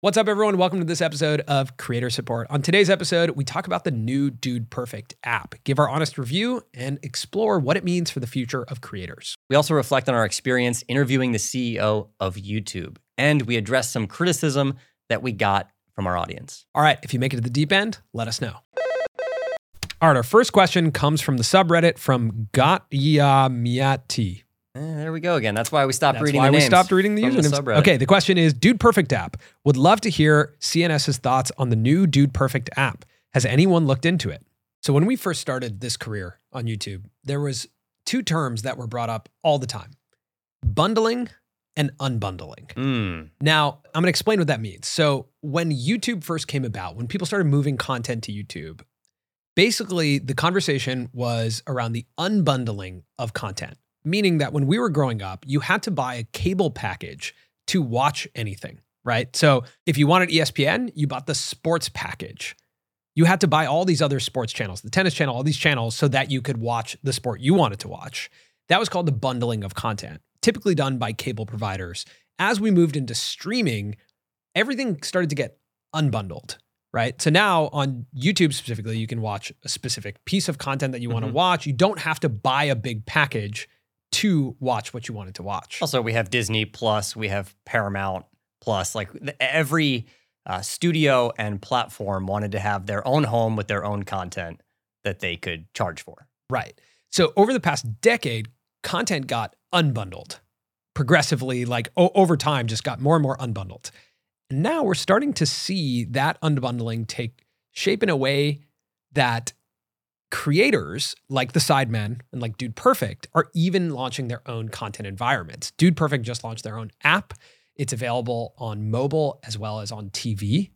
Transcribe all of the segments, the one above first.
What's up, everyone? Welcome to this episode of Creator Support. On today's episode, we talk about the new Dude Perfect app, give our honest review, and explore what it means for the future of creators. We also reflect on our experience interviewing the CEO of YouTube, and we address some criticism that we got from our audience. All right, if you make it to the deep end, let us know. All right, our first question comes from the subreddit from Gatyamiati. Eh, there we go again. That's why we stopped reading the. That's reading why the we names stopped reading the from usernames. subreddit. okay, the question is Dude Perfect app. Would love to hear CNS's thoughts on the new Dude Perfect app. Has anyone looked into it? So when we first started this career on YouTube, there was two terms that were brought up all the time. Bundling and unbundling. Mm, Now, I'm going to explain what that means. So, when YouTube first came about, when people started moving content to YouTube, basically the conversation was around the unbundling of content, meaning that when we were growing up, you had to buy a cable package to watch anything, right? So, if you wanted ESPN, you bought the sports package. You had to buy all these other sports channels, the tennis channel, all these channels, so that you could watch the sport you wanted to watch. That was called the bundling of content, typically done by cable providers. As we moved into streaming, everything started to get unbundled, right? So now on YouTube specifically, you can watch a specific piece of content that you want to mm-hmm. watch. You don't have to buy a big package to watch what you wanted to watch. Also, we have Disney Plus, we have Paramount Plus. Like every uh, studio and platform wanted to have their own home with their own content that they could charge for. Right. So over the past decade, content got unbundled progressively, like o- over time, just got more and more unbundled. And now we're starting to see that unbundling take shape in a way that creators like the Sidemen and like Dude Perfect are even launching their own content environments. Dude Perfect just launched their own app. It's available on mobile as well as on TV.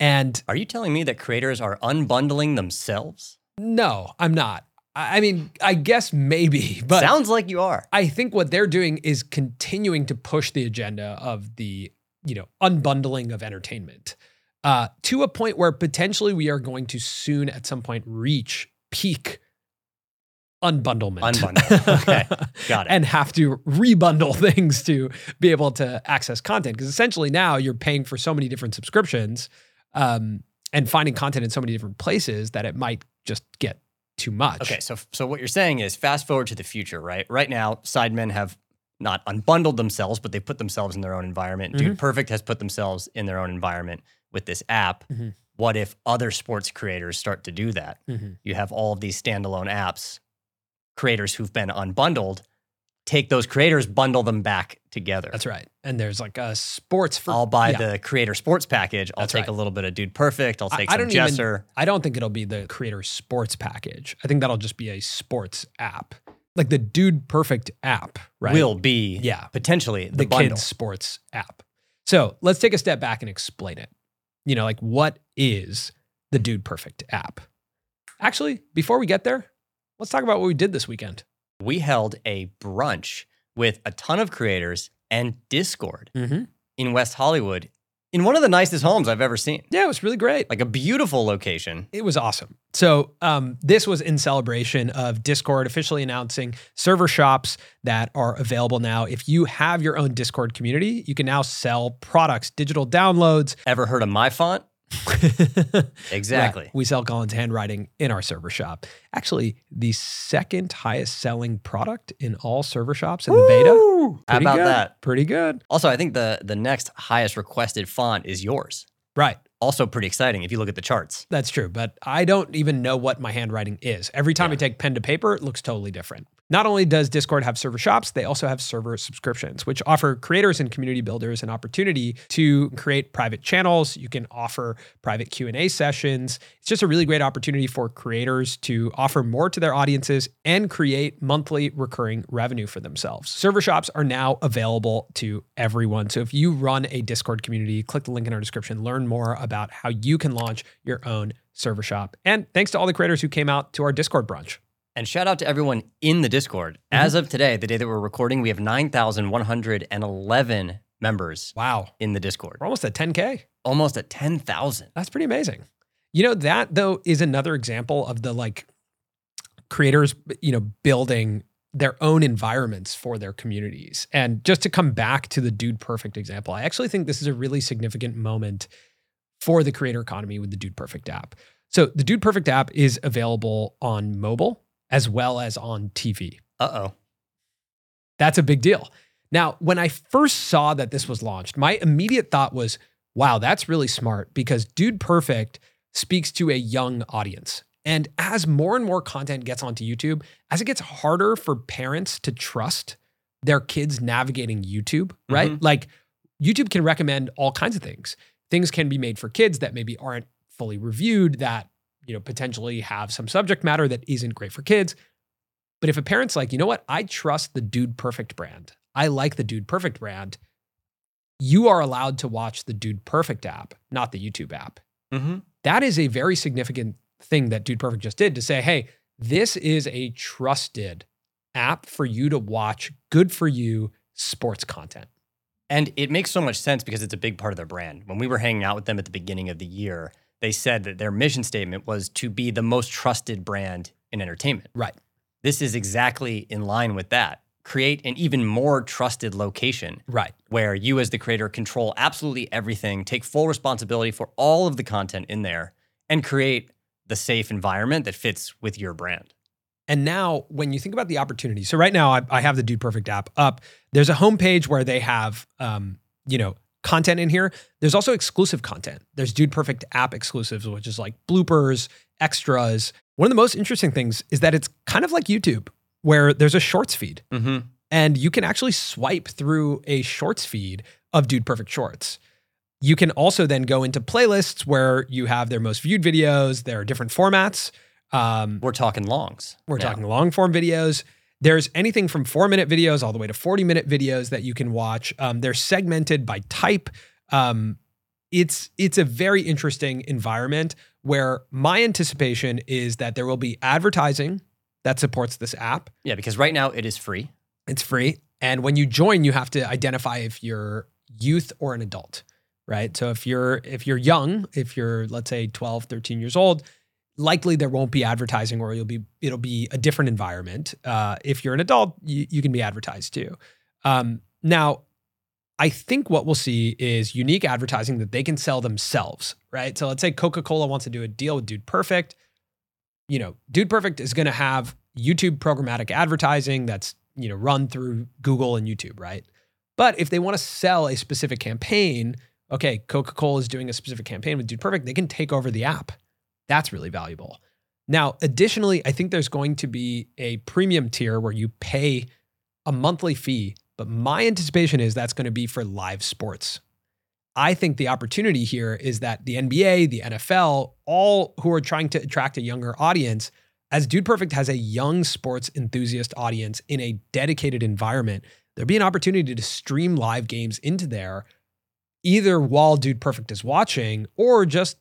And Are you telling me that creators are unbundling themselves? no, I'm not. I mean, I guess maybe, but Sounds like you are. I think what they're doing is continuing to push the agenda of the, you know, unbundling of entertainment uh, to a point where potentially we are going to soon at some point reach peak unbundlement. Unbundle. Okay. Got it. and have to rebundle things to be able to access content. Because essentially now you're paying for so many different subscriptions um, and finding content in so many different places that it might just get too much. Okay, so so what you're saying is fast forward to the future, right? Right now, Sidemen have not unbundled themselves, but they put themselves in their own environment. Mm-hmm. Dude Perfect has put themselves in their own environment with this app. Mhm. What if other sports creators start to do that? Mhm. You have all of these standalone apps, creators who've been unbundled, take those creators, bundle them back together. That's right. And there's like a sports for I'll buy yeah. the creator sports package. I'll That's take right. a little bit of Dude Perfect. I'll take I some don't even- I don't think it'll be the creator sports package. I think that'll just be a sports app. Like the Dude Perfect app, right? Will be Yeah. potentially the, the, kids sports app. So let's take a step back and explain it. You know, like what is the Dude Perfect app? Actually, before we get there, let's talk about what we did this weekend. we held a brunch with a ton of creators and Discord Mm-hmm. in West Hollywood in one of the nicest homes I've ever seen. Yeah, it was really great. Like a beautiful location. It was awesome. So, um, this was in celebration of Discord officially announcing server shops that are available now. If you have your own Discord community, you can now sell products, digital downloads. Ever heard of my font? Exactly. Right. We sell Colin's handwriting in our server shop. Actually, the second highest selling product in all server shops in the beta. Woo! How about good. that? Pretty good. Also, I think the the next highest requested font is yours. Right. Also pretty exciting if you look at the charts. That's true. But I don't even know what my handwriting is. Every time I take pen to paper, it looks totally different. Not only does Discord have server shops, they also have server subscriptions, which offer creators and community builders an opportunity to create private channels. You can offer private Q&A sessions. It's just a really great opportunity for creators to offer more to their audiences and create monthly recurring revenue for themselves. Server shops are now available to everyone. So if you run a Discord community, click the link in our description, learn more about how you can launch your own server shop. And thanks to all the creators who came out to our Discord brunch. And shout out to everyone in the Discord. Mm-hmm. As of today, the day that we're recording, we have 9,111 members Wow. in the Discord. We're almost at 10K. Almost at 10,000. That's pretty amazing. You know, that though is another example of the like creators, you know, building their own environments for their communities. And just to come back to the Dude Perfect example, I actually think this is a really significant moment for the creator economy with the Dude Perfect app. So the Dude Perfect app is available on mobile as well as on TV. Uh oh. That's a big deal. Now, when I first saw that this was launched, my immediate thought was, wow, that's really smart because Dude Perfect speaks to a young audience. And as more and more content gets onto YouTube, as it gets harder for parents to trust their kids navigating YouTube, right? Like YouTube can recommend all kinds of things. Things can be made for kids that maybe aren't fully reviewed, that you know potentially have some subject matter that isn't great for kids. But if a parent's like, you know what, I trust the Dude Perfect brand. I like the Dude Perfect brand. You are allowed to watch the Dude Perfect app, not the YouTube app. Mm-hmm. That is a very significant thing that Dude Perfect just did to say, hey, this is a trusted app for you to watch good for you sports content. And it makes so much sense because it's a big part of their brand. When we were hanging out with them at the beginning of the year, they said that their mission statement was to be the most trusted brand in entertainment. Right. This is exactly in line with that. Create an even more trusted location Right. where you, as the creator, control absolutely everything, take full responsibility for all of the content in there, and create the safe environment that fits with your brand. And now, when you think about the opportunity, so right now I, I have the Dude Perfect app up. There's a homepage where they have, um, you know, content in here. There's also exclusive content. There's Dude Perfect app exclusives, which is like bloopers, extras. One of the most interesting things is that it's kind of like YouTube, where there's a shorts feed, Mm-hmm. and you can actually swipe through a shorts feed of Dude Perfect shorts. You can also then go into playlists where you have their most viewed videos. There are different formats. Um, We're talking longs. we're now. talking long form videos. There's anything from four minute videos all the way to 40 minute videos that you can watch. Um, they're segmented by type. Um, it's it's a very interesting environment where my anticipation is that there will be advertising that supports this app. Yeah, because right now it is free. It's free. And when you join, you have to identify if you're youth or an adult, right? So if you're if you're young, if you're let's say 12, 13 years old, likely there won't be advertising or you'll be it'll be a different environment. Uh, if you're an adult, you, you can be advertised too. Um, now, I think what we'll see is unique advertising that they can sell themselves, right? So let's say Coca-Cola wants to do a deal with Dude Perfect. You know, Dude Perfect is going to have YouTube programmatic advertising that's, you know, run through Google and YouTube, right? But if they want to sell a specific campaign, okay, Coca-Cola is doing a specific campaign with Dude Perfect, they can take over the app. That's really valuable. Now, additionally, I think there's going to be a premium tier where you pay a monthly fee, but my anticipation is that's going to be for live sports. I think the opportunity here is that the NBA, the NFL, all who are trying to attract a younger audience, as Dude Perfect has a young sports enthusiast audience in a dedicated environment, there'd be an opportunity to stream live games into there, either while Dude Perfect is watching or just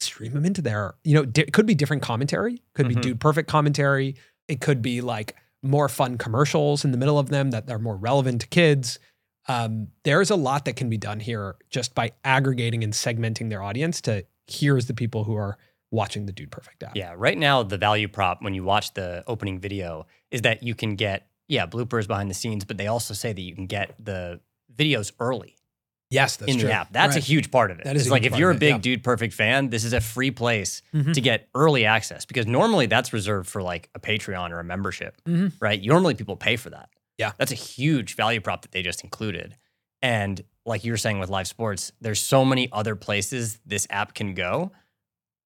stream them into there. You know, di- it could be different commentary, could be Mhm. Dude Perfect commentary. It could be like more fun commercials in the middle of them that are more relevant to kids. Um, there's a lot that can be done here just by aggregating and segmenting their audience to here's the people who are watching the Dude Perfect app. Yeah, right now the value prop when you watch the opening video is that you can get yeah bloopers behind the scenes, but they also say that you can get the videos early Yes, that's in true. the app. That's a huge part of it. That is like if you're a big yeah. Dude Perfect fan, this is a free place Mhm. to get early access because normally that's reserved for like a Patreon or a membership, Mhm. right? Normally people pay for that. Yeah. That's a huge value prop that they just included. And like you were saying with live sports, there's so many other places this app can go.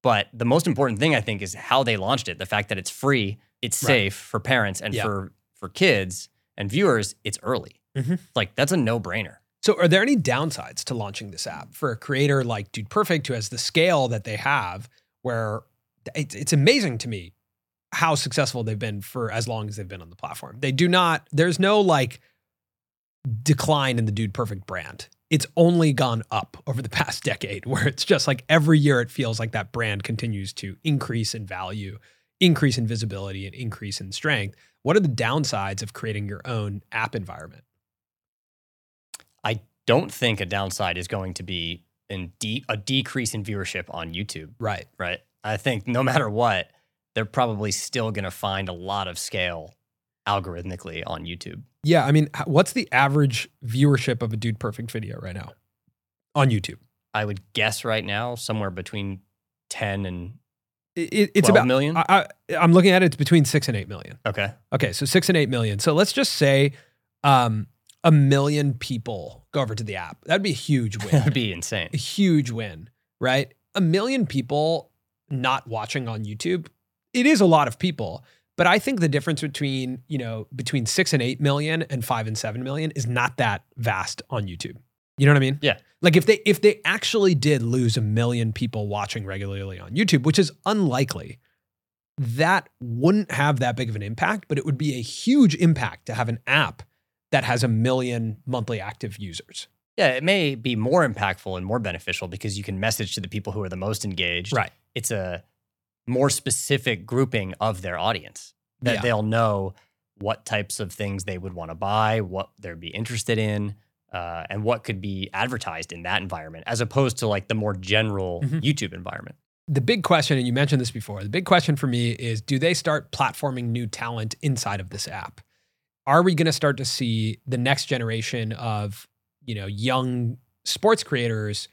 But the most important thing I think is how they launched it. The fact that it's free it's Right. safe for parents and Yeah. for for kids and viewers, it's early. Mhm. Like that's a no-brainer. So, are there any downsides to launching this app for a creator like Dude Perfect, who has the scale that they have, where it's, it's amazing to me how successful they've been for as long as they've been on the platform? They do not, there's no like decline in the Dude Perfect brand. It's only gone up over the past decade, where it's just like every year it feels like that brand continues to increase in value, increase in visibility, and increase in strength. What are the downsides of creating your own app environment? Don't think a downside is going to be in de- a decrease in viewership on YouTube, Right. right? I think no matter what, they're probably still going to find a lot of scale algorithmically on YouTube. Yeah, I mean, what's the average viewership of a Dude Perfect video right now on YouTube? I would guess right now somewhere between 10 and It, it- it's 12 about. million. I, I, I'm looking at it. It's between six and eight million. okay. Okay, so six and eight million. So let's just say um, a million people go over to the app. That'd be a huge win. That'd be insane. a huge win, right? A million people not watching on YouTube. It is a lot of people, but I think the difference between you know between six and eight million and five and seven million is not that vast on YouTube. You know what I mean? Yeah. Like if they if they actually did lose a million people watching regularly on YouTube, which is unlikely, that wouldn't have that big of an impact, but it would be a huge impact to have an app that has a million monthly active users. Yeah, it may be more impactful and more beneficial because you can message to the people who are the most engaged. Right. It's a more specific grouping of their audience that Yeah. they'll know what types of things they would want to buy, what they'd be interested in, uh, and what could be advertised in that environment, as opposed to like the more general Mhm. YouTube environment. the big question, and you mentioned this before, the big question for me is do they start platforming new talent inside of this app? Are we going to start to see the next generation of, you know, young sports creators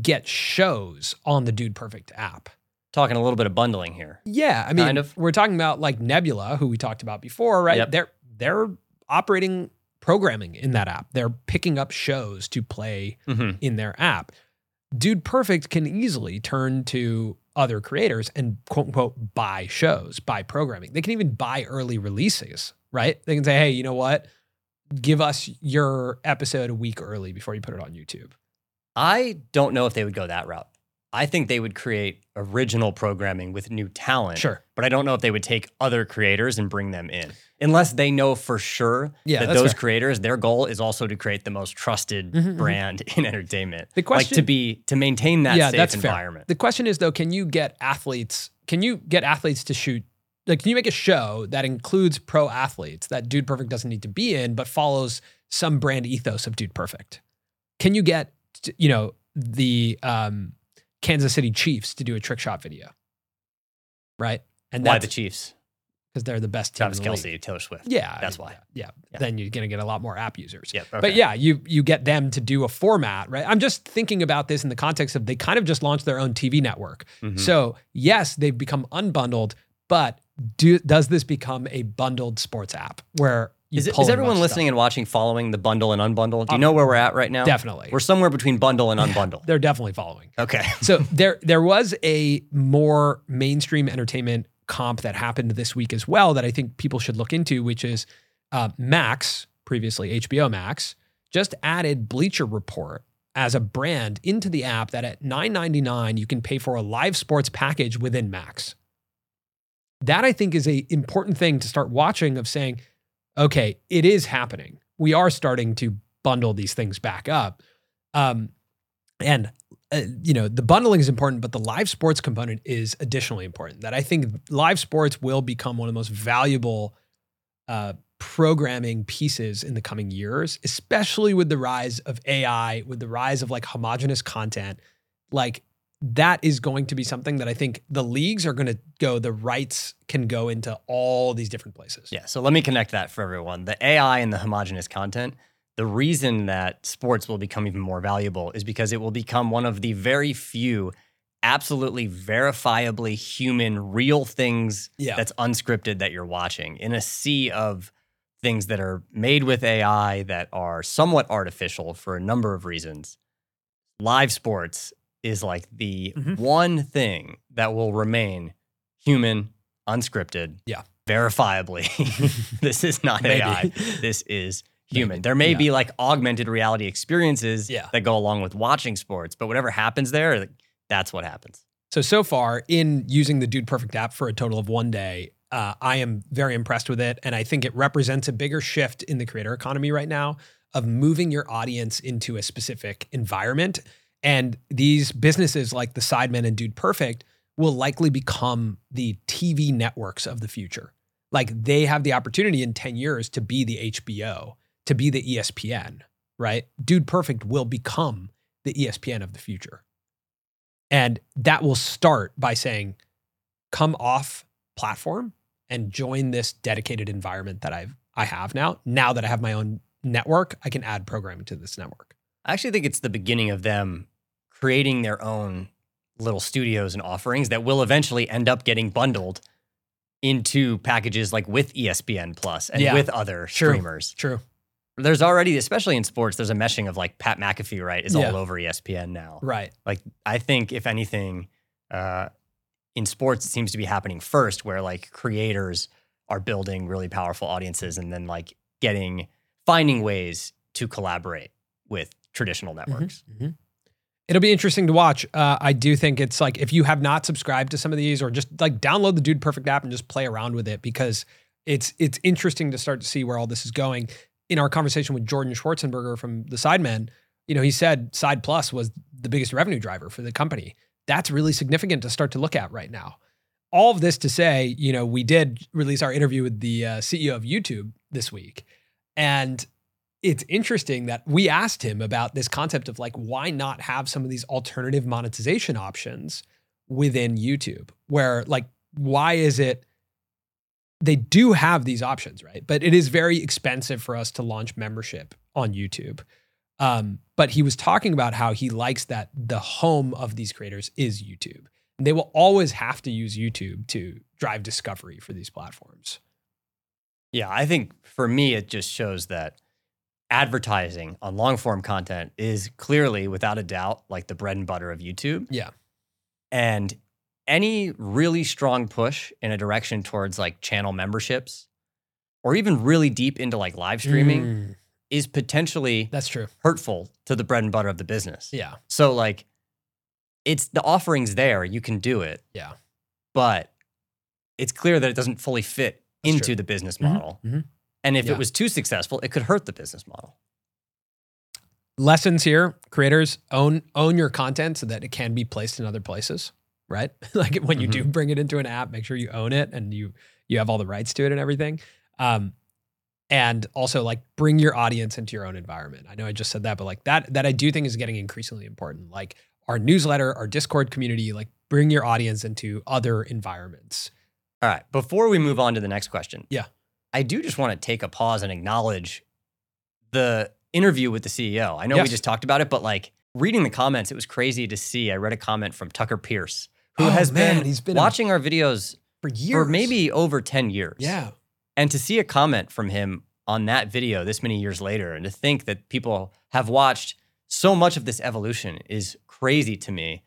get shows on the Dude Perfect app? Talking a little bit of bundling here. Yeah, I mean, Kind of. we're talking about like Nebula, who we talked about before, right? Yep. They're they're operating programming in that app. They're picking up shows to play Mm-hmm. in their app. Dude Perfect can easily turn to other creators and quote unquote buy shows, buy programming. They can even buy early releases, right? They can say, hey, you know what? Give us your episode a week early before you put it on YouTube. I don't know if they would go that route. I think they would create original programming with new talent. Sure. But I don't know if they would take other creators and bring them in. Unless they know for sure Yeah, that those fair. creators, their goal is also to create the most trusted Mhm, mhm. brand in entertainment. The like question- to be to maintain that yeah, safe that's fair. environment. The question is though, can you get athletes? Can you get athletes to shoot? Like, can you make a show that includes pro athletes that Dude Perfect doesn't need to be in, but follows some brand ethos of Dude Perfect? Can you get, you know, the um, Kansas City Chiefs to do a trick shot video? Right, and Why the Chiefs? because they're the best team. Travis in the league. Kelce, Taylor Swift. Yeah, That's why. Yeah, Yeah. then you're gonna get a lot more app users. Yep. But yeah, you you get them to do a format, right? I'm just thinking about this in the context of they kind of just launched their own TV network. Mhm. So yes, they've become unbundled, but do, does this become a bundled sports app where you is, pull is everyone listening and watching following the bundle and unbundle? Do you Um, know where we're at right now? Definitely, We're somewhere between bundle and unbundle. they're definitely following. okay. So there there was a more mainstream entertainment comp that happened this week as well that I think people should look into, which is uh, Max, previously HBO Max, just added Bleacher Report as a brand into the app that at $9.99 you can pay for a live sports package within Max. That I think is a important thing to start watching of saying, okay, it is happening. We are starting to bundle these things back up. Um, and uh, you know the bundling is important but the live sports component is additionally important that i think live sports will become one of the most valuable uh, programming pieces in the coming years especially with the rise of ai with the rise of like homogenous content like that is going to be something that i think the leagues are going to go the rights can go into all these different places Yeah. So let me connect that for everyone. The AI and the homogenous content, the reason that sports will become even more valuable is because it will become one of the very few absolutely verifiably human, real things yeah that's unscripted that you're watching in a sea of things that are made with AI that are somewhat artificial for a number of reasons. Live sports is like the Mhm. one thing that will remain human, unscripted, Yeah. verifiably this is not Maybe. AI. This is human. Maybe. There may Yeah. be like augmented reality experiences Yeah. that go along with watching sports, but whatever happens there, that's what happens. So so far in using the Dude Perfect app for a total of one day, uh, I am very impressed with it, and I think it represents a bigger shift in the creator economy right now of moving your audience into a specific environment. And these businesses like the Sidemen and Dude Perfect will likely become the TV networks of the future. Like they have the opportunity in 10 years to be the HBO, to be the ESPN, right? Dude Perfect will become the ESPN of the future. And that will start by saying, come off platform and join this dedicated environment that I've I have now. Now that I have my own network, I can add programming to this network. I actually think it's the beginning of them creating their own little studios and offerings that will eventually end up getting bundled into packages like with ESPN Plus and Yeah. with other True. streamers. True. There's already, especially in sports, there's a meshing of like Pat McAfee, right? Is Yeah. all over ESPN now. Right. Like I think if anything, uh, in sports it seems to be happening first, where like creators are building really powerful audiences and then like getting finding ways to collaborate with traditional networks. Mhm. It'll be interesting to watch. Uh, I do think it's like if you have not subscribed to some of these, or just like download the Dude Perfect app and just play around with it because it's it's interesting to start to see where all this is going. In our conversation with Jordan Schwarzenberger from the Sidemen, you know, he said Side Plus was the biggest revenue driver for the company. That's really significant to start to look at right now. All of this to say, you know, we did release our interview with the uh, CEO of YouTube this week, and it's interesting that we asked him about this concept of like why not have some of these alternative monetization options within YouTube where like why is it they do have these options right? But it is very expensive for us to launch membership on YouTube. Um, but he was talking about how he likes that the home of these creators is YouTube. And they will always have to use YouTube to drive discovery for these platforms. Yeah, I think for me, it just shows that advertising on long form content is clearly, without a doubt, like the bread and butter of YouTube. Yeah. And any really strong push in a direction towards like channel memberships or even really deep into like live streaming Mm, is potentially that's true hurtful to the bread and butter of the business. yeah So, like, it's the offerings there, you can do it, yeah but it's clear that it doesn't fully fit That's into true. the business Mhm, model. mhm. And if Yeah. it was too successful, it could hurt the business model. lessons here creators own own your content so that it can be placed in other places right like when you do bring it into an app make sure you own it and you you have all the rights to it and everything um and also like bring your audience into your own environment i know i just said that but like that that i do think is getting increasingly important like our newsletter our discord community like bring your audience into other environments All right. Before we move on to the next question, Yeah. I do just want to take a pause and acknowledge the interview with the CEO. I know Yes. we just talked about it, but like reading the comments, it was crazy to see. I read a comment from Tucker Pierce, who Oh, has man, been, he's been a- watching our videos for years for maybe over 10 years. yeah And to see a comment from him on that video this many years later and to think that people have watched so much of this evolution is crazy to me.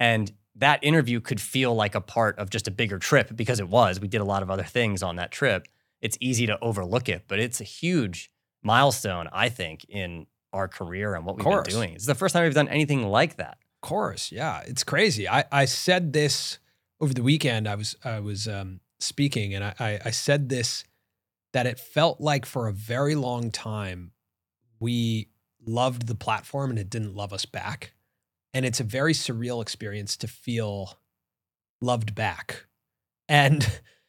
And that interview could feel like a part of just a bigger trip because it was. We did a lot of other things on that trip. It's easy to overlook it, but it's a huge milestone, I think, in our career and what we've been doing. It's the first time we've done anything like that. Of course, yeah, it's crazy. I I said this over the weekend. I was I was um, speaking, and I, I I said this that it felt like for a very long time we loved the platform and it didn't love us back, and it's a very surreal experience to feel loved back, and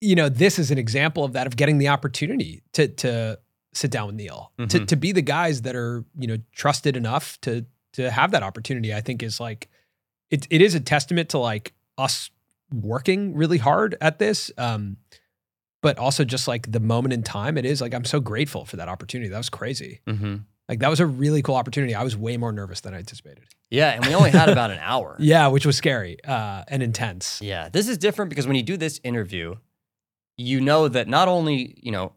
you know this is an example of that of getting the opportunity to to sit down with Neal to Mhm. to be the guys that are you know trusted enough to to have that opportunity i think is like it, it is a testament to like us working really hard at this um but also just like the moment in time it is like i'm so grateful for that opportunity that was crazy Mm-hmm. like that was a really cool opportunity i was way more nervous than i anticipated Yeah. And we only had about an hour. yeah which was scary uh and intense Yeah, this is different because when you do this interview, you know that not only, you know,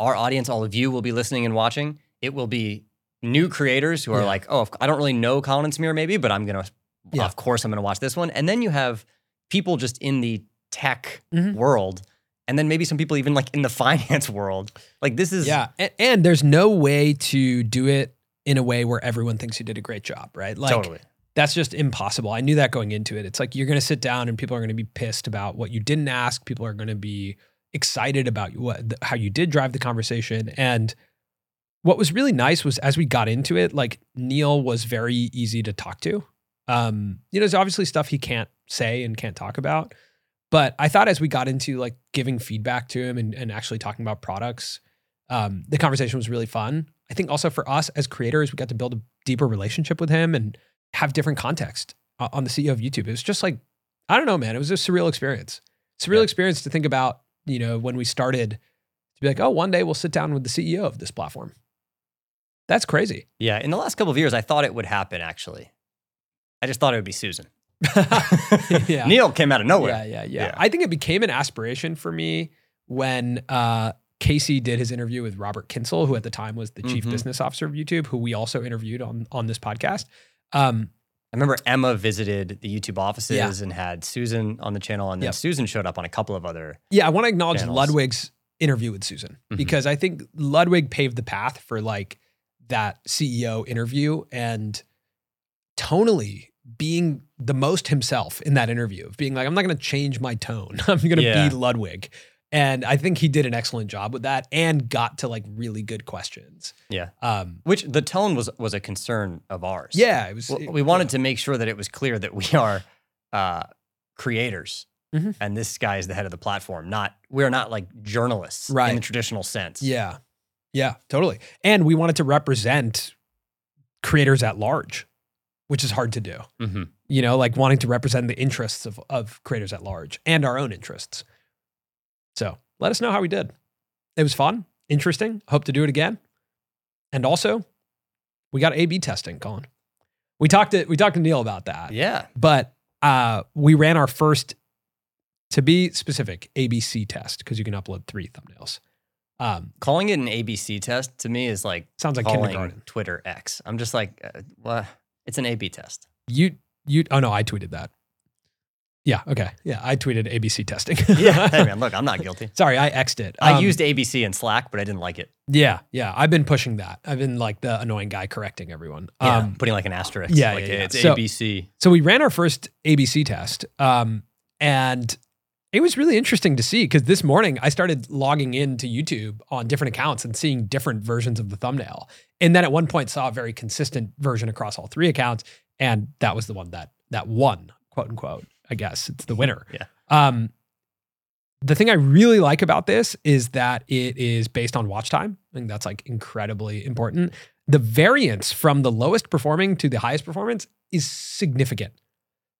our audience, all of you will be listening and watching, it will be new creators who are Yeah. like, oh, I don't really know Colin and Samir maybe, but I'm going to, Yeah. of course, I'm going to watch this one. And then you have people just in the tech Mhm. world and then maybe some people even like in the finance world. Like this is Yeah. And, and there's no way to do it in a way where everyone thinks you did a great job, right? Like totally. that's just impossible. I knew that going into it. It's like you're going to sit down and people are going to be pissed about what you didn't ask. People are going to be excited about what how you did drive the conversation and what was really nice was as we got into it like Neal was very easy to talk to. Um you know there's obviously stuff he can't say and can't talk about but I thought as we got into like giving feedback to him and, and actually talking about products um the conversation was really fun. I think also for us as creators we got to build a deeper relationship with him and have different context uh, on the CEO of YouTube. It was just like I don't know man, it was a surreal experience. Surreal Yeah. experience to think about you know, when we started to be like, oh, one day we'll sit down with the CEO of this platform. That's crazy. Yeah. In the last couple of years, I thought it would happen actually. I just thought it would be Susan. yeah. Neal came out of nowhere. yeah, yeah, yeah, Yeah. I think it became an aspiration for me when uh, Casey did his interview with Robert Kyncl, who at the time was the chief Mhm. business officer of YouTube, who we also interviewed on on this podcast. Um, I remember Emma visited the YouTube offices and had Susan on the channel, and then Yep. Susan showed up on a couple of other. Yeah, I want to acknowledge channels. Ludwig's interview with Susan Mhm. because I think Ludwig paved the path for like that CEO interview and tonally being the most himself in that interview of being like, I'm not going to change my tone. I'm going to Yeah. be Ludwig. And I think he did an excellent job with that and got to like really good questions. Yeah. Um, Which the tone was was a concern of ours. yeah, it was. Well, it- we wanted to make sure that it was clear that we are uh, creators, Mhm. and this guy is the head of the platform. Not we're not like journalists right. in the traditional sense. Yeah. Yeah, totally. And we wanted to represent creators at large, which is hard to do. hmm you know, like wanting to represent the interests of, of creators at large and our own interests. So let us know how we did. It was fun, interesting. Hope to do it again. And also, we got A/B testing, Colin. We talked to we talked to Neal about that, Yeah. but uh, we ran our first, to be specific, ABC test because you can upload three thumbnails. Um, Calling it an ABC test to me is like sounds like kindergarten. Twitter X. I'm just like, uh, well, it's an A/B test. You you oh no, I tweeted that. Yeah, okay, yeah, I tweeted ABC testing. Yeah. hey man, look, I'm not guilty. Sorry, I xed it. I Um, used ABC in Slack, but I didn't like it. Yeah, yeah. I've been pushing that. I've been like the annoying guy correcting everyone. Yeah, Um, putting like an asterisk. yeah, like yeah, yeah. it's So- ABC. so we ran our first ABC test, um, and it was really interesting to see because this morning I started logging into YouTube on different accounts and seeing different versions of the thumbnail, and then at one point saw a very consistent version across all three accounts, and that was the one that that won, quote unquote. I guess it's the winner. Yeah. Um, the thing I really like about this is that it is based on watch time. I think that's like incredibly important. The variance from the lowest performing to the highest performance is significant.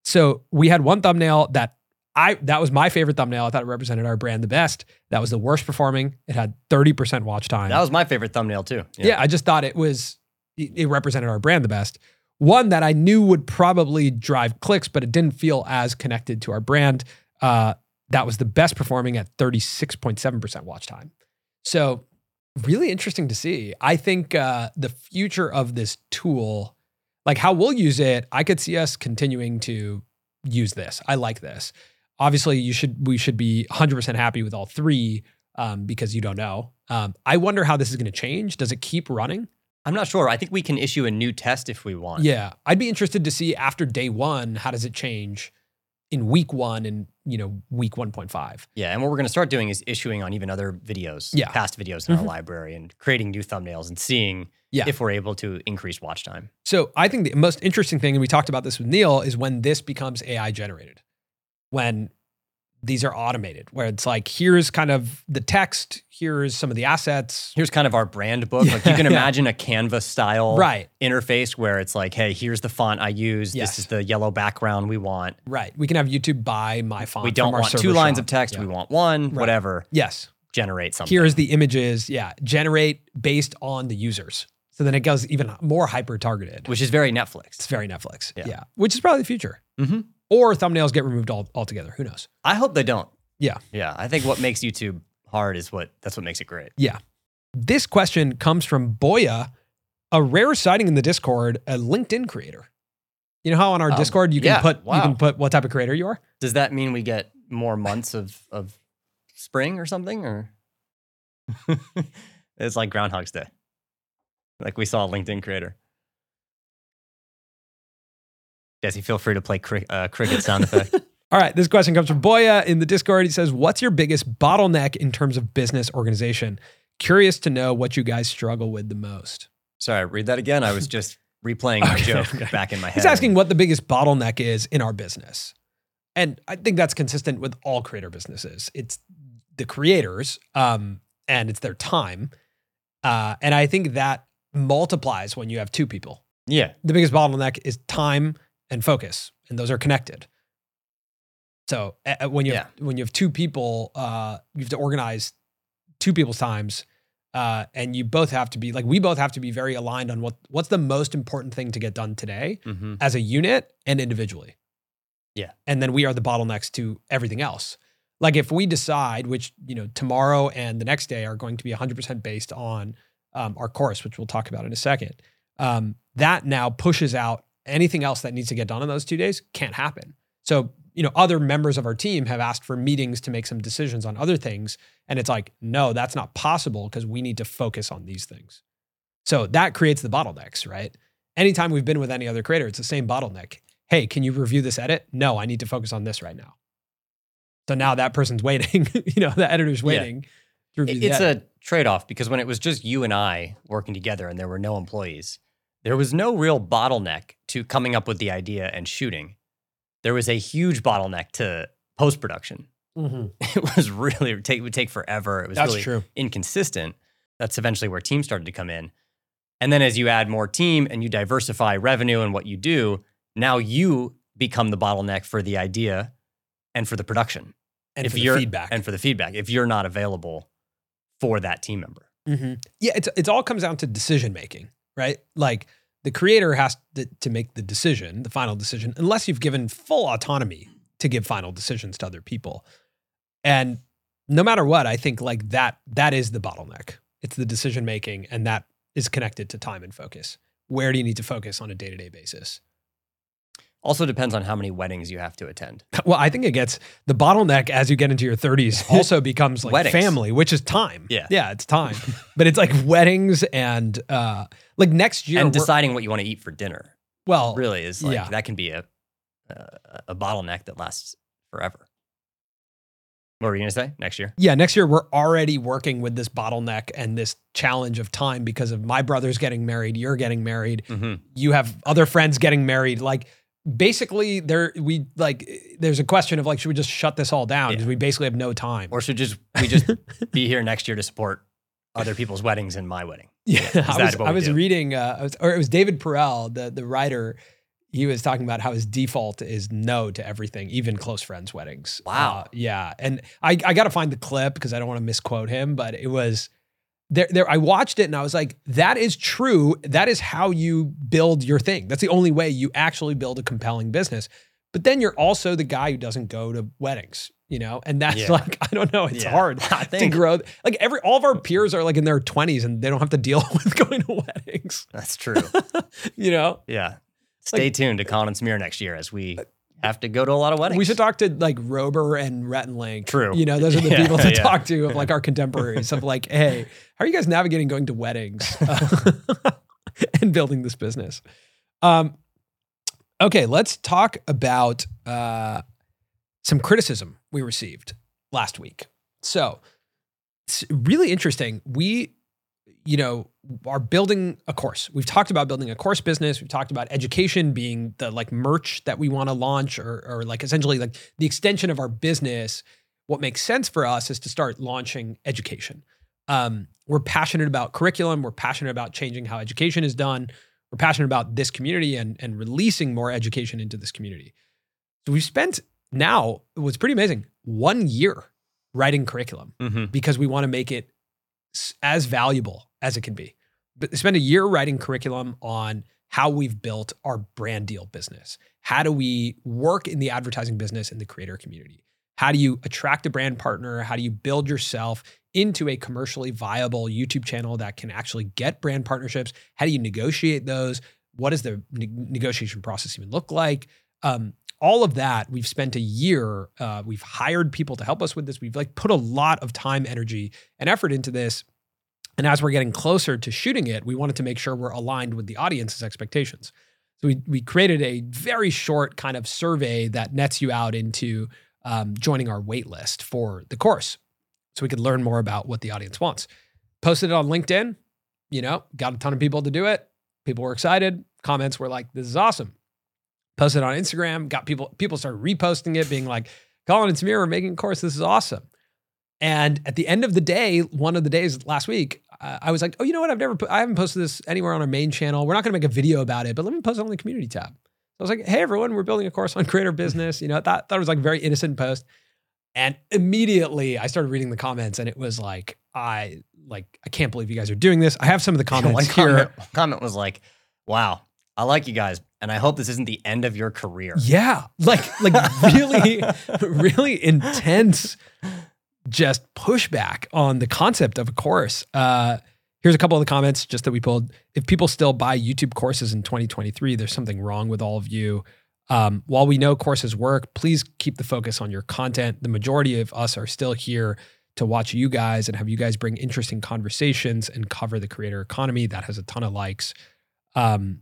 So we had one thumbnail that I that was my favorite thumbnail. I thought it represented our brand the best. That was the worst performing. It had 30% watch time. That was my favorite thumbnail too. Yeah. I just thought it was it it represented our brand the best. One that I knew would probably drive clicks, but it didn't feel as connected to our brand. Uh, that was the best performing at 36.7% watch time. So really interesting to see. I think uh, the future of this tool, like how we'll use it, I could see us continuing to use this. I like this. Obviously, you should we should be 100% happy with all three um, because you don't know. Um, I wonder how this is going to change. Does it keep running? I'm not sure. I think we can issue a new test if we want. Yeah, I'd be interested to see after day one how does it change in week one and you know week 1.5. Yeah, and what we're going to start doing is issuing on even other videos, Yeah. past videos in Mhm. our library, and creating new thumbnails and seeing Yeah. if we're able to increase watch time. So I think the most interesting thing, and we talked about this with Neal, is when this becomes AI generated. When these are automated, where it's like, here's kind of the text, here's some of the assets. Here's kind of our brand book. like you Yeah, can yeah. imagine a Canva style Right, interface where it's like, hey, here's the font I use. Yes. This is the yellow background we want. right. We can have YouTube buy my font. we don't want two server lines shop. of text. Yeah. We want one, Right. whatever. Yes. Generate something. Here's the images. Yeah. Generate based on the users. So then it goes even more hyper targeted. which is very Netflix. It's very Netflix. Yeah. Yeah. Which is probably the future. hmm Or thumbnails get removed all, altogether. Who knows? I hope they don't. Yeah. Yeah. I think what makes YouTube hard is what that's what makes it great. Yeah. This question comes from Boya, a rare sighting in the Discord, a LinkedIn creator. You know how on our Oh, Discord you can yeah, put you can put what type of creator you are? Does that mean we get more months of of spring or something, or it's like Groundhog's Day, like we saw a LinkedIn creator. Jesse, feel free to play cri- uh, cricket sound effect. All right, this question comes from Boya in the Discord. He says, "What's your biggest bottleneck in terms of business organization? Curious to know what you guys struggle with the most." Sorry, read that again. I was just replaying my Okay, joke okay. back in my head. He's asking what the biggest bottleneck is in our business. And I think that's consistent with all creator businesses. It's the creators um, and it's their time. Uh, and I think that multiplies when you have two people. Yeah, The biggest bottleneck is time and focus, and those are connected. So uh, when you have, when you have two people, uh, you have to organize two people's times, uh, and you both have to be like we both have to be very aligned on what what's the most important thing to get done today hmm as a unit and individually. Yeah. And then we are the bottlenecks to everything else. Like if we decide, which, you know, tomorrow and the next day are going to be 100% based on um, our course, which we'll talk about in a second, um, that now pushes out anything else that needs to get done in those two days can't happen. So, you know, other members of our team have asked for meetings to make some decisions on other things. And it's like, no, that's not possible because we need to focus on these things. So that creates the bottlenecks, right? anytime we've been with any other creator, it's the same bottleneck. Hey, can you review this edit? No, I need to focus on this right now. So now that person's waiting, you know, the editor's waiting to review It- the it's edit. a trade off because when it was just you and I working together and there were no employees, there was no real bottleneck to coming up with the idea and shooting. There was a huge bottleneck to post production. Mhm. It was really it take, would take forever. It was That's really true. inconsistent. That's eventually where teams started to come in. And then as you add more team and you diversify revenue and what you do, now you become the bottleneck for the idea and for the production And if for the you're feedback. and for the feedback if you're not available for that team member. Mhm. Yeah, it's it all comes down to decision making, right? Like the creator has to, to make the decision, the final decision, unless you've given full autonomy to give final decisions to other people. And no matter what, I think like that that is the bottleneck. It's the decision making, and that is connected to time and focus. Where do you need to focus on a day to day basis? Also depends on how many weddings you have to attend. Well, I think it gets the bottleneck as you get into your 30s also becomes like Weddings. family, which is time. Yeah. Yeah, it's time. but it's like weddings and uh like next year and deciding what you want to eat for dinner well really is like yeah. that can be a, a a bottleneck that lasts forever. What were you gonna say? Next year? yeah, next year we're already working with this bottleneck and this challenge of time because of my brother's getting married, you're getting married, Mm-hmm. you have other friends getting married. Like basically there we like there's a question of like should we just shut this all down Yeah. because we basically have no time. Or should just we just be here next year to support other people's weddings and my wedding? Yeah, I was, I was reading, uh, I was, or it was David Perell, the the writer. He was talking about how his default is no to everything, even close friends' weddings. Wow. Uh, yeah, and I I got to find the clip because I don't want to misquote him, but it was there. There, I watched it and I was like, that is true. That is how you build your thing. That's the only way you actually build a compelling business. But then you're also the guy who doesn't go to weddings, you know, and that's Yeah. like I don't know. It's Yeah. hard to grow. Like every all of our peers are like in their 20s and they don't have to deal with going to weddings. that's true. You know, yeah. Stay tuned to Colin and Samir next year as we uh, have to go to a lot of weddings. we should talk to like Rober and Rhett and Link. True. You know, those are the Yeah, people to yeah. talk to of like our contemporaries of like, hey, how are you guys navigating going to weddings and building this business? Um, okay, let's talk about uh, some criticism we received last week. So, it's really interesting. We, you know, are building a course. We've talked about building a course business. We've talked about education being the like merch that we want to launch or, or like essentially like the extension of our business. What makes sense for us is to start launching education. Um, we're passionate about curriculum. We're passionate about changing how education is done. We're passionate about this community and, and releasing more education into this community. So we've spent now, what's pretty amazing, one year writing curriculum Mhm. because we want to make it as valuable as it can be. But spend a year writing curriculum on how we've built our brand deal business. How do we work in the advertising business in the creator community? How do you attract a brand partner? How do you build yourself into a commercially viable YouTube channel that can actually get brand partnerships? How do you negotiate those? What does the ne- negotiation process even look like? Um, all of that, we've spent a year. Uh, we've hired people to help us with this. We've like put a lot of time, energy, and effort into this. And as we're getting closer to shooting it, we wanted to make sure we're aligned with the audience's expectations. So we we created a very short kind of survey that nets you out into um, joining our wait list for the course, so we could learn more about what the audience wants. Posted it on LinkedIn. You know, got a ton of people to do it. People were excited. Comments were like, "This is awesome." Posted on Instagram. Got people people started reposting it, being like, "Colin and Samir are making a course. This is awesome." And at the end of the day, one of the days last week, I was like, "Oh, you know what? I've never, put, I haven't posted this anywhere on our main channel. We're not going to make a video about it, but let me post it on the community tab." I was like, "Hey, everyone, we're building a course on creator business." You know, that that was like a very innocent post. And immediately, I started reading the comments, and it was like, "I like, I can't believe you guys are doing this." I have some of the comments one here. comment, comment was like, "Wow, I like you guys, and I hope this isn't the end of your career." Yeah, like like really, really intense, just pushback on the concept of a course. Uh, here's a couple of the comments just that we pulled. If people still buy YouTube courses in 2023, there's something wrong with all of you. Um, while we know courses work, please keep the focus on your content. The majority of us are still here to watch you guys and have you guys bring interesting conversations and cover the creator economy. That has a ton of likes. Um,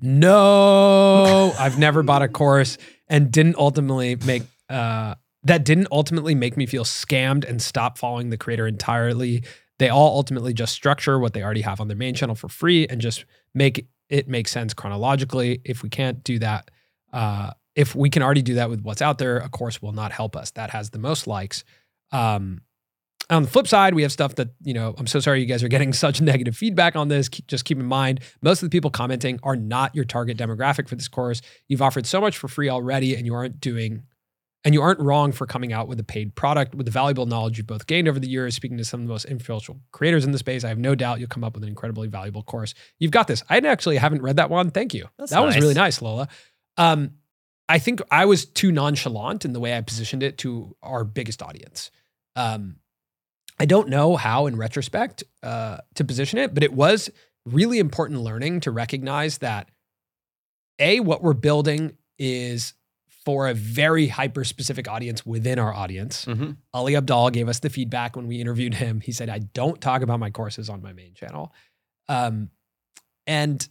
no, I've never bought a course and didn't ultimately make uh, that didn't ultimately make me feel scammed and stop following the creator entirely. They all ultimately just structure what they already have on their main channel for free and just make it make sense chronologically. If we can't do that, uh, if we can already do that with what's out there, a course will not help us. That has the most likes. Um, on the flip side, we have stuff that, you know, I'm so sorry you guys are getting such negative feedback on this. Keep, just keep in mind, most of the people commenting are not your target demographic for this course. You've offered so much for free already, and you aren't doing, and you aren't wrong for coming out with a paid product with the valuable knowledge you've both gained over the years. Speaking to some of the most influential creators in the space, I have no doubt you'll come up with an incredibly valuable course. You've got this. I actually haven't read that one. Thank you. That's that was really nice, Lola. Um, I think I was too nonchalant in the way I positioned it to our biggest audience. Um, I don't know how, in retrospect, uh, to position it, but it was really important learning to recognize that a what we're building is for a very hyper specific audience within our audience. hmm Ali Abdaal gave us the feedback when we interviewed him. He said, "I don't talk about my courses on my main channel," um, and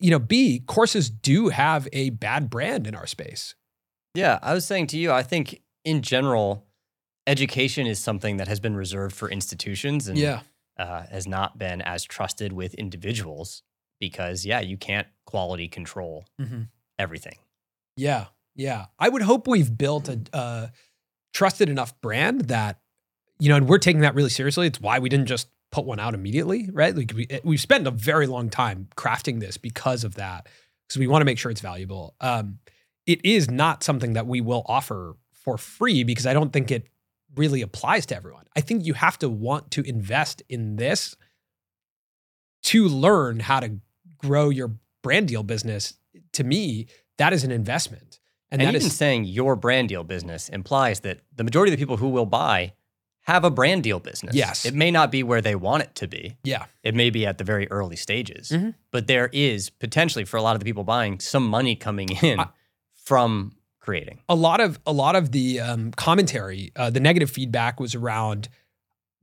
you know, B courses do have a bad brand in our space. Yeah, I was saying to you, I think in general, education is something that has been reserved for institutions and Yeah, uh, has not been as trusted with individuals because, yeah, you can't quality control mm-hmm. everything. Yeah, yeah. I would hope we've built a, a trusted enough brand that you know, and we're taking that really seriously. It's why we didn't just put one out immediately, right? Like we we've spent a very long time crafting this because of that, because we want to make sure it's valuable. Um, it is not something that we will offer for free because I don't think it really applies to everyone. I think you have to want to invest in this to learn how to grow your brand deal business. To me, that is an investment. And, And, even is saying your brand deal business implies that the majority of the people who will buy have a brand deal business. Yes. It may not be where they want it to be. yeah. It may be at the very early stages, Mhm. but there is potentially for a lot of the people buying some money coming in I- from creating. a lot of a lot of the um, commentary, uh, the negative feedback was around,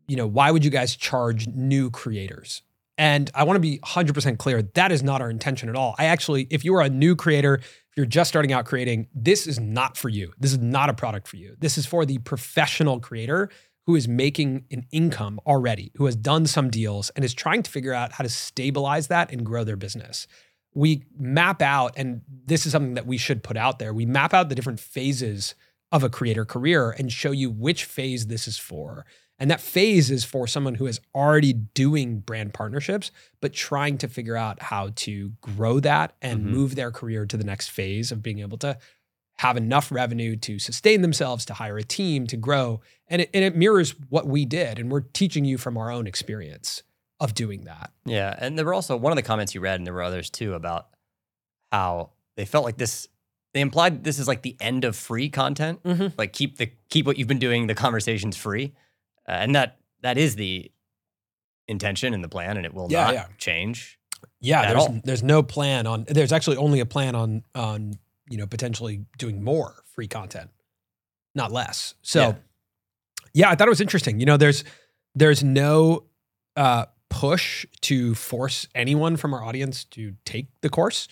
you know, why would you guys charge new creators? And I want to be 100% clear that is not our intention at all. I actually, if you are a new creator, if you're just starting out creating, this is not for you. This is not a product for you. This is for the professional creator who is making an income already, who has done some deals and is trying to figure out how to stabilize that and grow their business we map out, and this is something that we should put out there. We map out the different phases of a creator career and show you which phase this is for. And that phase is for someone who is already doing brand partnerships, but trying to figure out how to grow that and Mhm. move their career to the next phase of being able to have enough revenue to sustain themselves, to hire a team, to grow. And it, and it mirrors what we did. And we're teaching you from our own experience of doing that. Yeah. And there were also one of the comments you read, and there were others too, about how they felt like this, they implied this is like the end of free content. Mm-hmm. Like keep the keep what you've been doing, the conversations free. Uh, and that that is the intention and the plan, and it will Yeah, not yeah. change. Yeah, there's all. there's no plan on. There's actually only a plan on on you know, potentially doing more free content, not less. So Yeah. yeah, I thought it was interesting. You know, there's there's no uh, push to force anyone from our audience to take the course.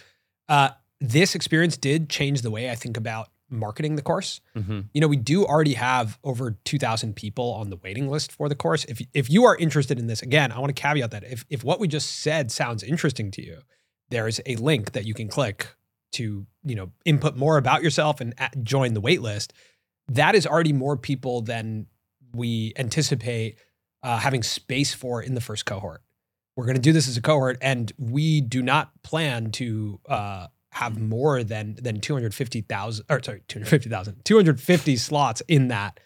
Uh, this experience did change the way I think about marketing the course. Mm-hmm. You know, we do already have over 2,000 people on the waiting list for the course. If if you are interested in this, again, I want to caveat that if if what we just said sounds interesting to you, there is a link that you can click to you know input more about yourself and a- join the wait list. That is already more people than we anticipate uh, having space for in the first cohort. We're going to do this as a cohort, and we do not plan to uh, have more than than two hundred fifty thousand, or sorry, two hundred fifty thousand, two hundred fifty slots in that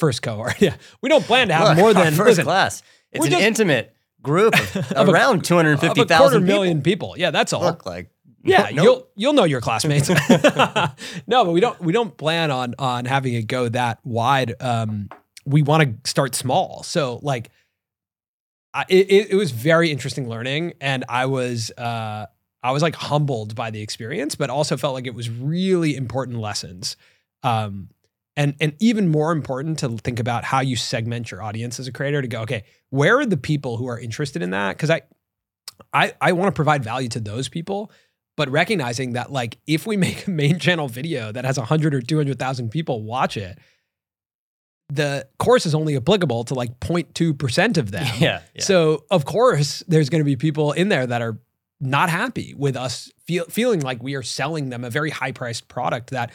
first cohort. Yeah, we don't plan to have Look, more than first listen, class. It's an just- intimate group of, Of around two hundred of fifty a quarter thousand million people. Yeah, that's all. Look like Yeah, no, you'll you'll know your classmates. no, but we don't we don't plan on on having it go that wide. Um, we want to start small. So like, I, it it- it was very interesting learning, and I was uh I was like humbled by the experience, but also felt like it was really important lessons. Um, and and even more important to think about how you segment your audience as a creator to go okay where are the people who are interested in that because i i i want to provide value to those people but recognizing that like if we make a main channel video that has 100 or 200,000 people watch it the course is only applicable to like 0.2% of them Yeah, yeah. so of course there's going to be people in there that are not happy with us feel, feeling like we are selling them a very high priced product that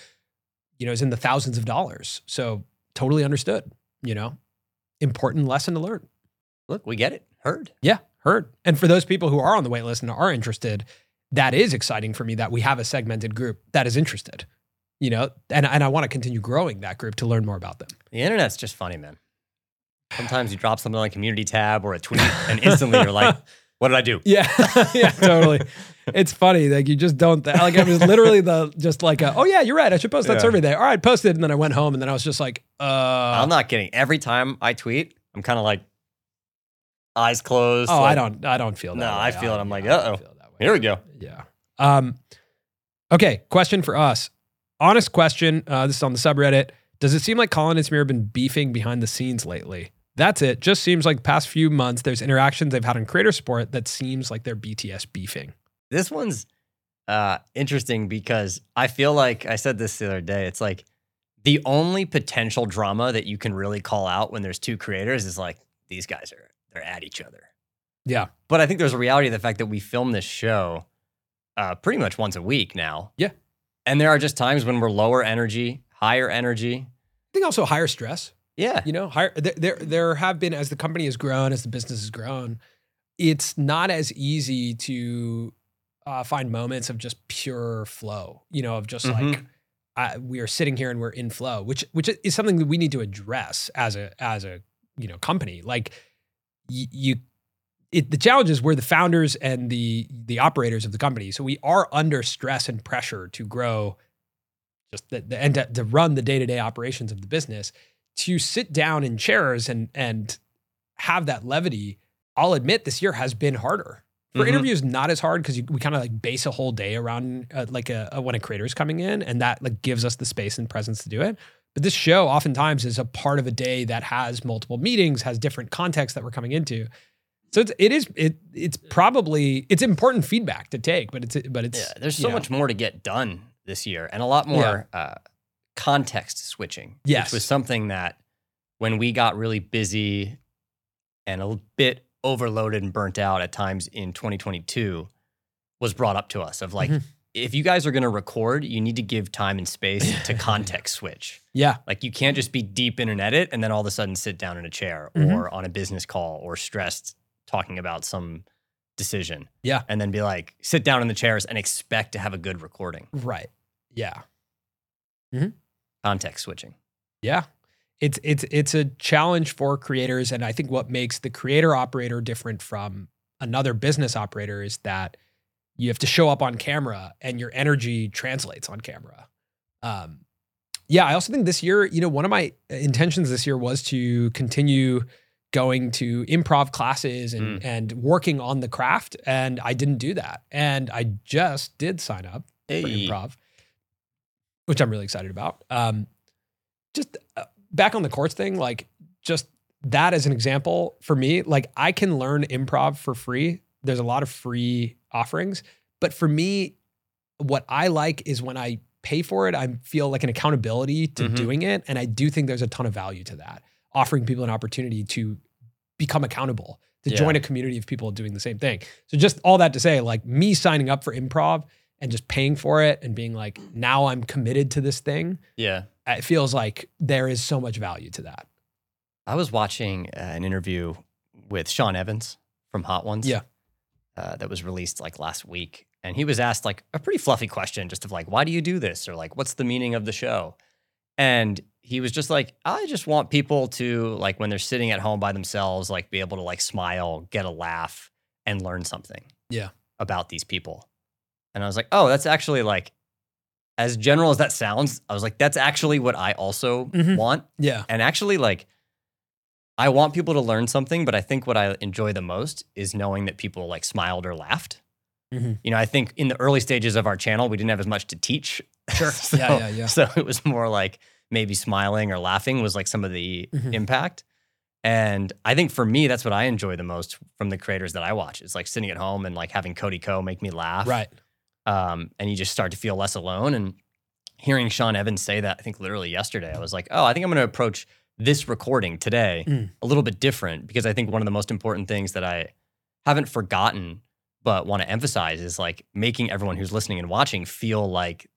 you know is in the thousands of dollars so totally understood you know important lesson to learn look, we get it. Heard. yeah, heard. And for those people who are on the wait list and are interested, that is exciting for me that we have a segmented group that is interested. You know, and and I want to continue growing that group to learn more about them. The internet's just funny, man. Sometimes you drop something on a community tab or a tweet, and instantly you're like, "What did I do?" Yeah, yeah, totally. It's funny, like you just don't th- like. It was literally the just like, a, oh yeah, you're right. I should post that Yeah. survey there. All right, posted, and then I went home, and then I was just like, uh, I'm not kidding. Every time I tweet, I'm kind of like eyes closed. oh, I don't, I don't feel that. No, way. I feel it. I'm like, yeah, I uh-oh. feel that way. Here we go. Yeah. Um, okay. Question for us. Honest question. Uh, this is on the subreddit. Does it seem like Colin and Samir have been beefing behind the scenes lately? That's it. Just seems like the past few months, there's interactions they've had on creator support that seems like they're BTS beefing. This one's uh, interesting because I feel like I said this the other day. It's like the only potential drama that you can really call out when there's two creators is like these guys are they're at each other. Yeah. But I think there's a reality of the fact that we film this show uh, pretty much once a week now. Yeah. And there are just times when we're lower energy, higher energy. I think also higher stress. Yeah. You know, higher, there, there, there have been, as the company has grown, as the business has grown, it's not as easy to uh, find moments of just pure flow, you know, of just like, Mhm. uh, we are sitting here and we're in flow, which which is something that we need to address as a as a you know company. Like y- you, it, the challenge is we're the founders and the the operators of the company, so we are under stress and pressure to grow, just the, the and to, to run the day to day operations of the business. To sit down in chairs and and have that levity, I'll admit this year has been harder. For Mhm. interviews, not as hard because we kind of like base a whole day around uh, like a, a when a creator is coming in, and that like gives us the space and presence to do it. But this show oftentimes is a part of a day that has multiple meetings, has different contexts that we're coming into. So it's it is it it's probably it's important feedback to take, but it's but it's Yeah. There's so know, much more to get done this year and a lot more uh, context switching. Yes. Which was something that when we got really busy and a bit overloaded and burnt out at times in 2022 was brought up to us of like, Mhm. if you guys are going to record, you need to give time and space to context switch. yeah Like you can't just be deep in an edit and then all of a sudden sit down in a chair Mhm. or on a business call or stressed talking about some decision. Yeah. And then be like, sit down in the chairs and expect to have a good recording. right yeah Context switching. Yeah. It's it's it's a challenge for creators and I think what makes the creator operator different from another business operator is that you have to show up on camera and your energy translates on camera. Um yeah, I also think this year, you know, one of my intentions this year was to continue going to improv classes and and working on the craft and I didn't do that. And I just did sign up for improv. Which I'm really excited about. Um, just uh, back on the courts thing, like just that as an example for me, like I can learn improv for free. There's a lot of free offerings, but for me, what I like is when I pay for it, I feel like an accountability to Mhm. doing it, and I do think there's a ton of value to that. Offering people an opportunity to become accountable, to Yeah. join a community of people doing the same thing. So just all that to say, like me signing up for improv and just paying for it and being like, now I'm committed to this thing. Yeah. It feels like there is so much value to that. I was watching uh, an interview with Sean Evans from Hot Ones. Yeah. Uh, that was released like last week. And he was asked like a pretty fluffy question, just of like, why do you do this? Or like, what's the meaning of the show? And he was just like, I just want people to like when they're sitting at home by themselves, like be able to like smile, get a laugh, and learn something. Yeah. About these people. And I was like, oh, that's actually like as general as that sounds, I was like, that's actually what I also Mhm. want. Yeah. And actually, like, I want people to learn something, but I think what I enjoy the most is knowing that people like smiled or laughed. Mhm. You know, I think in the early stages of our channel, we didn't have as much to teach. Sure. so, Yeah, yeah, yeah. So it was more like maybe smiling or laughing was like some of the Mhm. impact. And I think for me, that's what I enjoy the most from the creators that I watch. It's like sitting at home and like having Cody Ko make me laugh Right. Um, and you just start to feel less alone. And hearing Sean Evans say that, I think literally yesterday, I was like, oh, I think I'm going to approach this recording today Mm. a little bit different because I think one of the most important things that I haven't forgotten but want to emphasize is like making everyone who's listening and watching feel like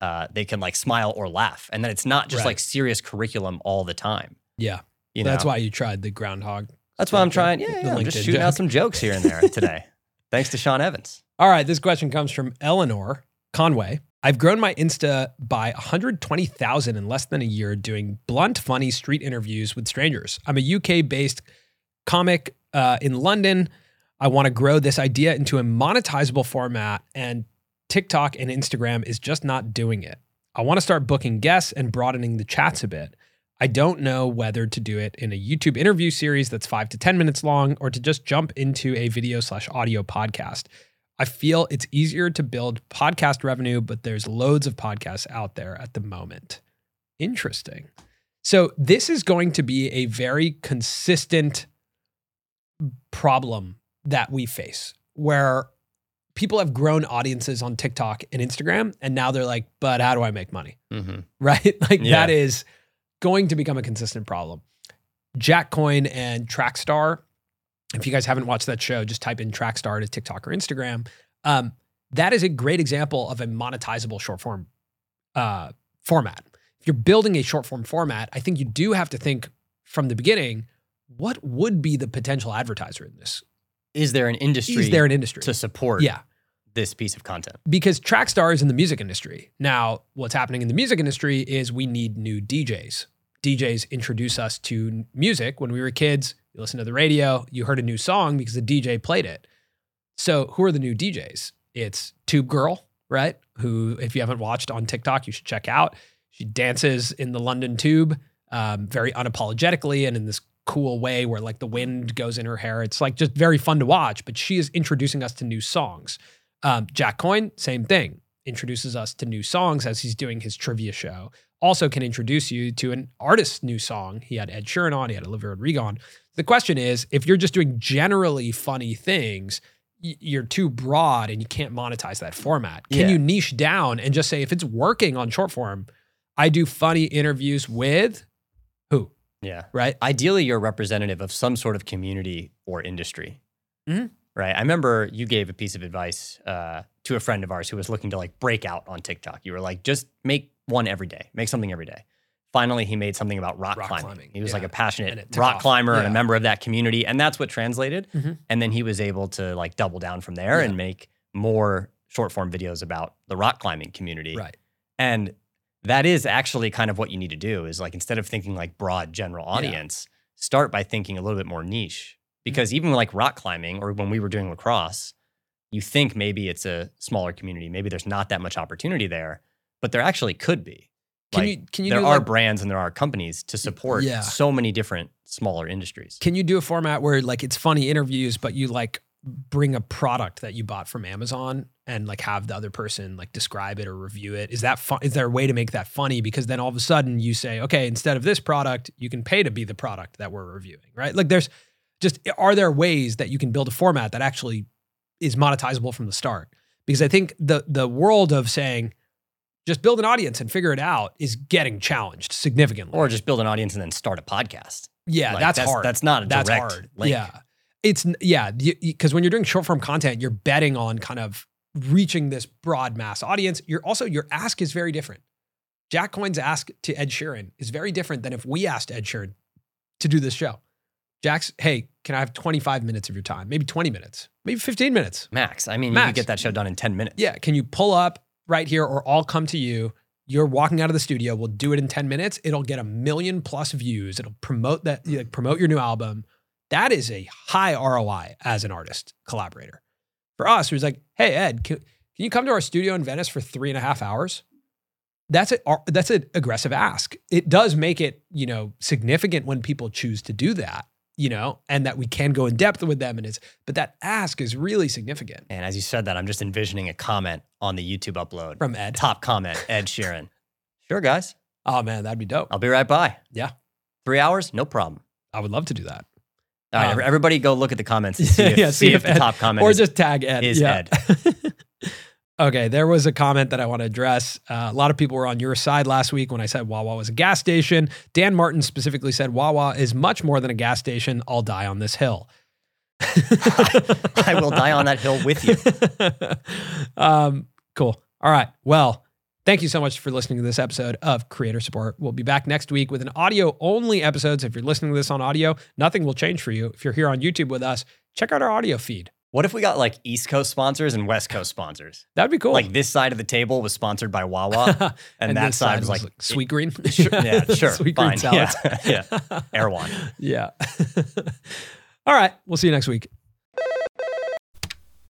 uh, they can like smile or laugh, and that it's not just Right. like serious curriculum all the time. Yeah. You That's know? why you tried the groundhog. That's why I'm trying. Yeah, yeah I'm just shooting out some jokes here and there today. Thanks to Sean Evans. All right. This question comes from Eleanor Conway. I've grown my Insta by 120,000 in less than a year doing blunt, funny street interviews with strangers. I'm a UK based comic uh, in London. I want to grow this idea into a monetizable format, and TikTok and Instagram is just not doing it. I want to start booking guests and broadening the chats a bit. I don't know whether to do it in a YouTube interview series that's five to 10 minutes long or to just jump into a video slash audio podcast. I feel it's easier to build podcast revenue, but there's loads of podcasts out there at the moment. Interesting. So, this is going to be a very consistent problem that we face where people have grown audiences on TikTok and Instagram, and now they're like, but how do I make money? Mm-hmm. right? Like Yeah. that is going to become a consistent problem. Jack Coyne and Trackstar. If you guys haven't watched that show, just type in Trackstar to TikTok or Instagram. Um, that is a great example of a monetizable short form uh, format. If you're building a short form format, I think you do have to think from the beginning what would be the potential advertiser in this? Is there an industry Is there an industry? to support yeah. this piece of content? because Trackstar is in the music industry. Now, what's happening in the music industry is we need new DJs. DJs introduce us to music. When we were kids, you listened to the radio, you heard a new song because the DJ played it. So, who are the new DJs? It's Tube Girl, right? Who, if you haven't watched on TikTok, you should check out. She dances in the London Tube um, very unapologetically and in this cool way where like the wind goes in her hair. It's like just very fun to watch, but she is introducing us to new songs. Um, Jack Coyne, same thing, introduces us to new songs as he's doing his trivia show. Also, can introduce you to an artist's new song. He had Ed Sheeran on, he had Olivia Rodrigo on. The question is if you're just doing generally funny things, you're too broad and you can't monetize that format. Can Yeah. you niche down and just say, if it's working on short form, I do funny interviews with who, Yeah. right? Ideally, you're a representative of some sort of community or industry. Mhm. Right. I remember you gave a piece of advice uh, to a friend of ours who was looking to like break out on TikTok. You were like, just make one every day, make something every day. Finally, he made something about rock, Rock climbing. climbing, He was like a passionate And it took rock off. climber and a member of that community. And that's what translated. Mhm. And then he was able to like double down from there Yeah. and make more short form videos about the rock climbing community. Right. And that is actually kind of what you need to do is like instead of thinking like broad general audience, start by thinking a little bit more niche. Because even like rock climbing or when we were doing lacrosse, you think maybe it's a smaller community, maybe there's not that much opportunity there, but there actually could be. Can Like, you can you there are like, brands and there are companies to support yeah. so many different smaller industries. Can you do a format where like it's funny interviews, but you like bring a product that you bought from Amazon and like have the other person like describe it or review it? Is that fun? Is there a way to make that funny? Because then all of a sudden you say, okay, instead of this product, you can pay to be the product that we're reviewing, right? Like there's just are there ways that you can build a format that actually is monetizable from the start? Because I think the the world of saying just build an audience and figure it out is getting challenged significantly. Or just build an audience and then start a podcast. yeah, Like, that's, hard. That's not a direct That's hard. link. Yeah. It's yeah, because when you're doing short form content, you're betting on kind of reaching this broad mass audience. You're also your ask is very different. Jack Coyne's ask to Ed Sheeran is very different than if we asked Ed Sheeran to do this show. Jack's, hey, can I have 25 minutes of your time? Maybe 20 minutes, maybe 15 minutes. Max. I mean, you Max. could get that show done in 10 minutes. Yeah, can you pull up right here or I'll come to you? You're walking out of the studio. We'll do it in 10 minutes. It'll get a million plus views. It'll promote that, like, promote your new album. That is a high ROI as an artist collaborator. For us, it was like, hey, Ed, can, can you come to our studio in Venice for three and a half hours? That's a uh, that's an aggressive ask. It does make it, you know, significant when people choose to do that, you know, and that we can go in depth with them. And it's, but that ask is really significant And as you said that, I'm just envisioning a comment on the YouTube upload. from Ed. Top comment, Ed Sheeran. Sure, guys. Oh man, that'd be dope. I'll be right by. Yeah. Three hours? No problem. I would love to do that. All right, Um, everybody go look at the comments and see if, Yeah, see see if, if the top comment or is, just tag Ed. is yeah. Ed. okay, there was a comment that I want to address. Uh, a lot of people were on your side last week when I said Wawa was a gas station. Dan Martin specifically said Wawa is much more than a gas station. I'll die on this hill. I will die on that hill with you. um, cool. All right. Well, thank you so much for listening to this episode of Creator Support. We'll be back next week with an audio only episode. So if you're listening to this on audio, nothing will change for you. If you're here on YouTube with us, check out our audio feed. What if we got like East Coast sponsors and West Coast sponsors? That'd be cool. Like this side of the table was sponsored by Wawa, and, that this side was like, like Sweetgreen. Sure, yeah, sure, sweet fine, green salads. yeah, yeah. Erewhon. yeah. All right. We'll see you next week.